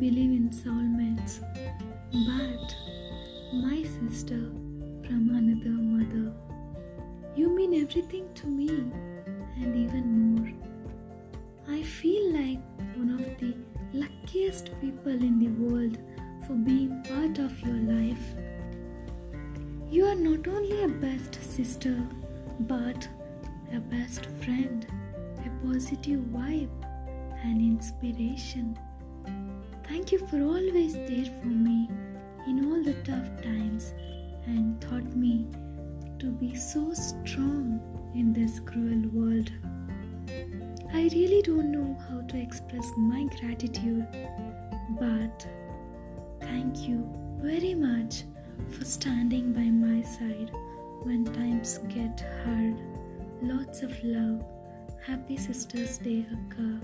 believe in soulmates, but my sister from another mother, you mean everything to me and even more. I feel like one of the luckiest people in the world for being part of your life. You are not only a best sister, but a best friend, a positive vibe, an inspiration. Thank you for always there for me in all the tough times and taught me to be so strong in this cruel world. I really don't know how to express my gratitude, but thank you very much for standing by my side when times get hard. Lots of love. Happy Sisters Day, Akka.